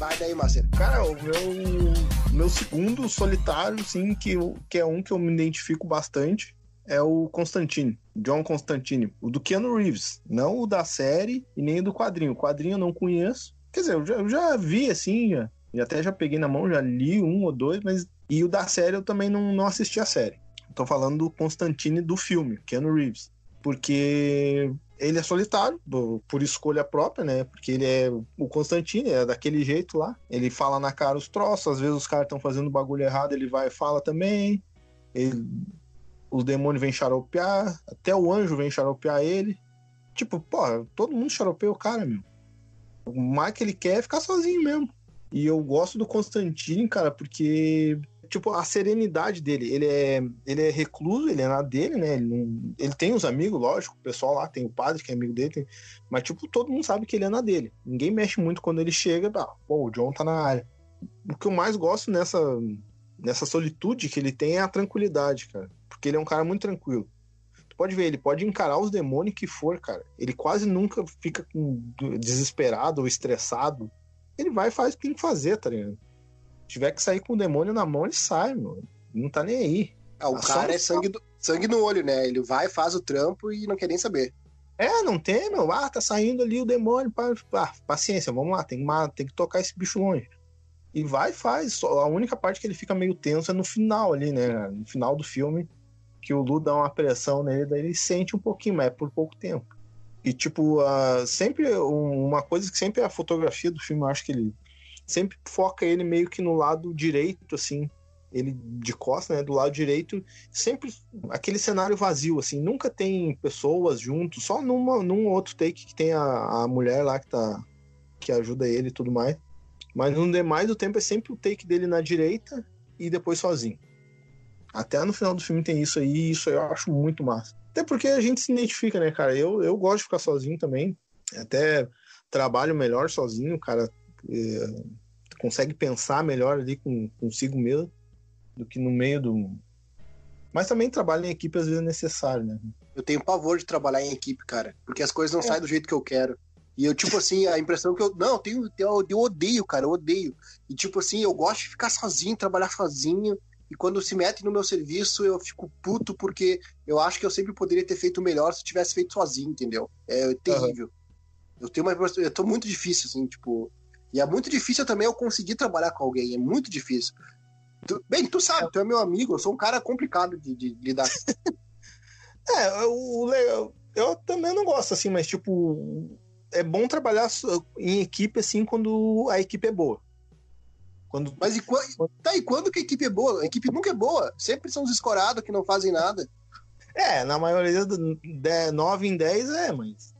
Vai daí, Marcelo. Cara, o meu, meu segundo solitário, sim, que, que é um que eu me identifico bastante, é o Constantine, John Constantine, o do Keanu Reeves, não o da série e nem o do quadrinho. O quadrinho eu não conheço. Quer dizer, eu já, eu já vi assim, já, até já peguei na mão, já li um ou dois, mas. E o da série eu também não, não assisti a série. Tô falando do Constantine do filme, Keanu Reeves. Porque ele é solitário, por escolha própria, né? Porque ele é o Constantine, é daquele jeito lá. Ele fala na cara os troços, às vezes os caras estão fazendo bagulho errado, ele vai e fala também. Ele, os demônios vêm xaropear, até o anjo vem xaropear ele. Tipo, pô, todo mundo xaropeia o cara, meu. O mais que ele quer é ficar sozinho mesmo. E eu gosto do Constantine, cara, porque tipo, a serenidade dele. Ele é, ele é recluso, ele é na dele, né? Ele, não, ele tem os amigos, lógico, o pessoal lá, tem o padre que é amigo dele, tem, mas, tipo, todo mundo sabe que ele é na dele. Ninguém mexe muito quando ele chega, ah, pô, o John tá na área. O que eu mais gosto nessa, nessa solitude que ele tem é a tranquilidade, cara. Porque ele é um cara muito tranquilo. Tu pode ver, ele pode encarar os demônios que for, cara. Ele quase nunca fica desesperado ou estressado. Ele vai e faz o que tem que fazer, tá ligado? Tiver que sair com o demônio na mão, ele sai, mano. Não tá nem aí. Ah, o cara é sangue, do, sangue no olho, né? Ele vai, faz o trampo e não quer nem saber. É, não tem, meu. Ah, tá saindo ali o demônio. Pá, ah, paciência, vamos lá, tem que, tem que tocar esse bicho longe. E vai faz. Só, a única parte que ele fica meio tenso é no final ali, né? No final do filme, que o Lu dá uma pressão nele, daí ele sente um pouquinho, mas é por pouco tempo. E, tipo, uh, sempre uma coisa que sempre é a fotografia do filme, eu acho que ele sempre foca ele meio que no lado direito, assim, ele de costas, né, do lado direito, sempre aquele cenário vazio, assim, nunca tem pessoas juntos, só numa, num outro take que tem a, a mulher lá que tá, que ajuda ele e tudo mais, mas no demais do tempo é sempre o take dele na direita e depois sozinho. Até no final do filme tem isso aí, isso eu acho muito massa. Até porque a gente se identifica, né, cara? Eu, eu gosto de ficar sozinho também. Até trabalho melhor sozinho, cara. É, consegue pensar melhor ali com, consigo mesmo do que no meio do. Mas também trabalho em equipe às vezes é necessário, né? Eu tenho pavor de trabalhar em equipe, cara, porque as coisas não é. saem do jeito que eu quero. E eu, tipo assim, a impressão que eu. Não, eu, tenho, eu, eu odeio, cara, eu odeio. E, tipo assim, eu gosto de ficar sozinho, trabalhar sozinho. E quando se mete no meu serviço, eu fico puto porque eu acho que eu sempre poderia ter feito melhor se eu tivesse feito sozinho, entendeu? É terrível. Uhum. Eu tenho uma. Eu tô muito difícil, assim, tipo. E é muito difícil também eu conseguir trabalhar com alguém, é muito difícil. Tu, bem, tu sabe, tu é meu amigo, eu sou um cara complicado de, de lidar. é, o eu, eu também não gosto assim, mas tipo, é bom trabalhar em equipe assim quando a equipe é boa. Quando... Mas e, quando, tá, e quando que a equipe é boa? A equipe nunca é boa. Sempre são os escorados que não fazem nada. É, na maioria do 9 em 10 é, mas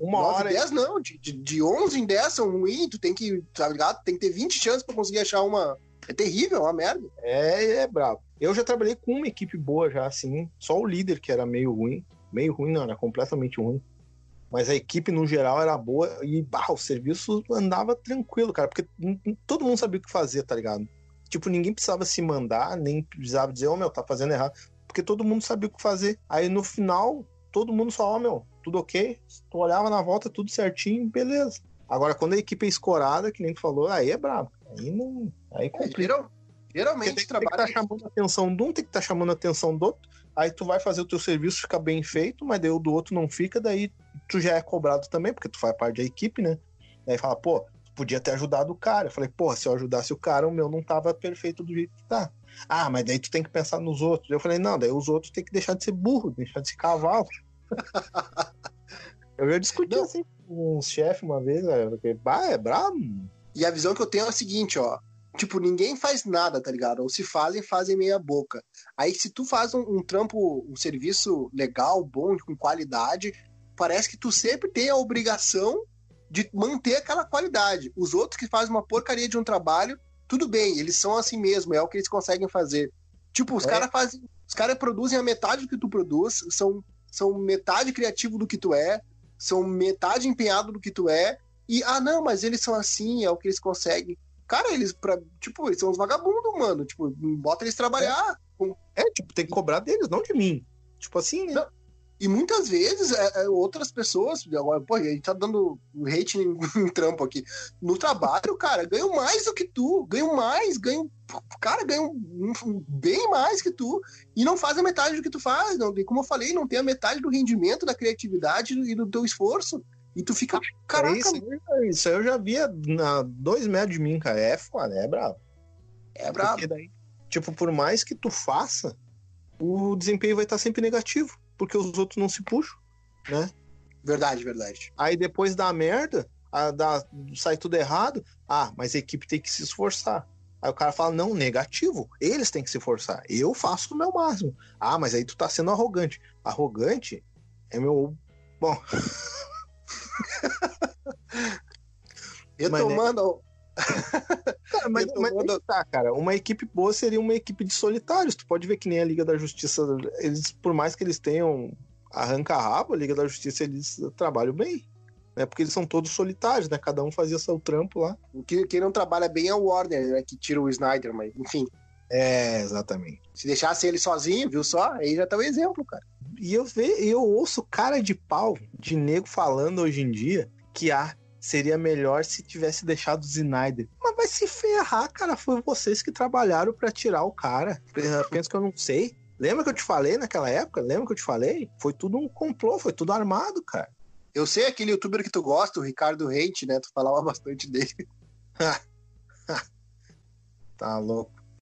uma 9 hora. 10 não, de, de, de 11 em 10 são ruins, tu tem que, tá ligado? Tem que ter 20 chances pra conseguir achar uma. É terrível, é uma merda. É, é brabo. Eu já trabalhei com uma equipe boa já, assim. Só o líder que era meio ruim. Meio ruim, não, era completamente ruim. Mas a equipe, no geral, era boa e bah, o serviço andava tranquilo, cara, porque todo mundo sabia o que fazer, tá ligado? Tipo, ninguém precisava se mandar, nem precisava dizer, ô oh, meu, tá fazendo errado, porque todo mundo sabia o que fazer. Aí no final, todo mundo só, ó, oh, meu, tudo ok. Tu olhava na volta, tudo certinho, beleza. Agora, quando a equipe é escorada, que nem tu falou, aí é brabo. Aí não. Aí complica. É, geralmente tem, trabalha. Tem que estar tá chamando a atenção de um, tem que estar tá chamando a atenção do outro. Aí tu vai fazer o teu serviço ficar bem feito, mas daí o do outro não fica, daí tu já é cobrado também, porque tu faz parte da equipe, né? Daí fala, pô, podia ter ajudado o cara. Eu falei, porra, se eu ajudasse o cara, o meu não tava perfeito do jeito que tá. Ah, mas daí tu tem que pensar nos outros. Eu falei, não, daí os outros tem que deixar de ser burro, deixar de ser cavalo. Eu já discuti Não. assim com um chefe uma vez, velho, porque bah, é brabo. E a visão que eu tenho é a seguinte, ó. Tipo, ninguém faz nada, tá ligado? Ou se fazem, fazem meia boca. Aí, se tu faz um, um trampo, um serviço legal, bom, com qualidade, parece que tu sempre tem a obrigação de manter aquela qualidade. Os outros que fazem uma porcaria de um trabalho, tudo bem, eles são assim mesmo, é o que eles conseguem fazer. Tipo, os é. caras fazem. Os caras produzem a metade do que tu produz, são são metade criativo do que tu é, são metade empenhado do que tu é, e, ah, não, mas eles são assim, é o que eles conseguem. Cara, eles, pra, tipo, eles são uns vagabundos, mano. Tipo, bota eles trabalhar. É, é tipo, tem que cobrar deles, não de mim. Tipo assim, né? Não. E muitas vezes é, é, outras pessoas, agora, pô, a gente tá dando hate em, em, trampo aqui. No trabalho, cara, ganham mais do que tu, ganham mais, ganham. Cara, ganham bem mais que tu e não faz a metade do que tu faz. Não, como eu falei, não tem a metade do rendimento, da criatividade e do teu esforço. E tu fica, caraca. É isso, isso eu já via na dois metros de mim, cara. É foda, é brabo. É brabo. Daí, tipo, por mais que tu faça, o desempenho vai estar sempre negativo, porque os outros não se puxam, né? Verdade, verdade. Aí depois da merda, a, dá, sai tudo errado. Ah, mas a equipe tem que se esforçar. Aí o cara fala, não, negativo. Eles têm que se esforçar. Eu faço o meu máximo. Ah, mas aí tu tá sendo arrogante. Arrogante é meu. Bom. Retomando. Cara, mas, mas tá, cara. Uma equipe boa seria uma equipe de solitários. Tu pode ver que nem a Liga da Justiça, eles, por mais que eles tenham arranca-rabo, a Liga da Justiça eles trabalham bem. Né? Porque eles são todos solitários, né? Cada um fazia seu trampo lá. Quem, quem não trabalha bem é o Warner, né? Que tira o Snyder, mas enfim. É, exatamente. Se deixasse ele sozinho, viu só? Aí já tá o um exemplo, cara. E eu, ve, eu ouço cara de pau de nego falando hoje em dia que ah, seria melhor se tivesse deixado o Snyder. Mas vai se ferrar, cara. Foi vocês que trabalharam para tirar o cara. Penso que eu não sei. Lembra que eu te falei naquela época? Lembra que eu te falei? Foi tudo um complô, foi tudo armado, cara. Eu sei aquele youtuber que tu gosta, o Ricardo Hate, né? Tu falava bastante dele. tá louco.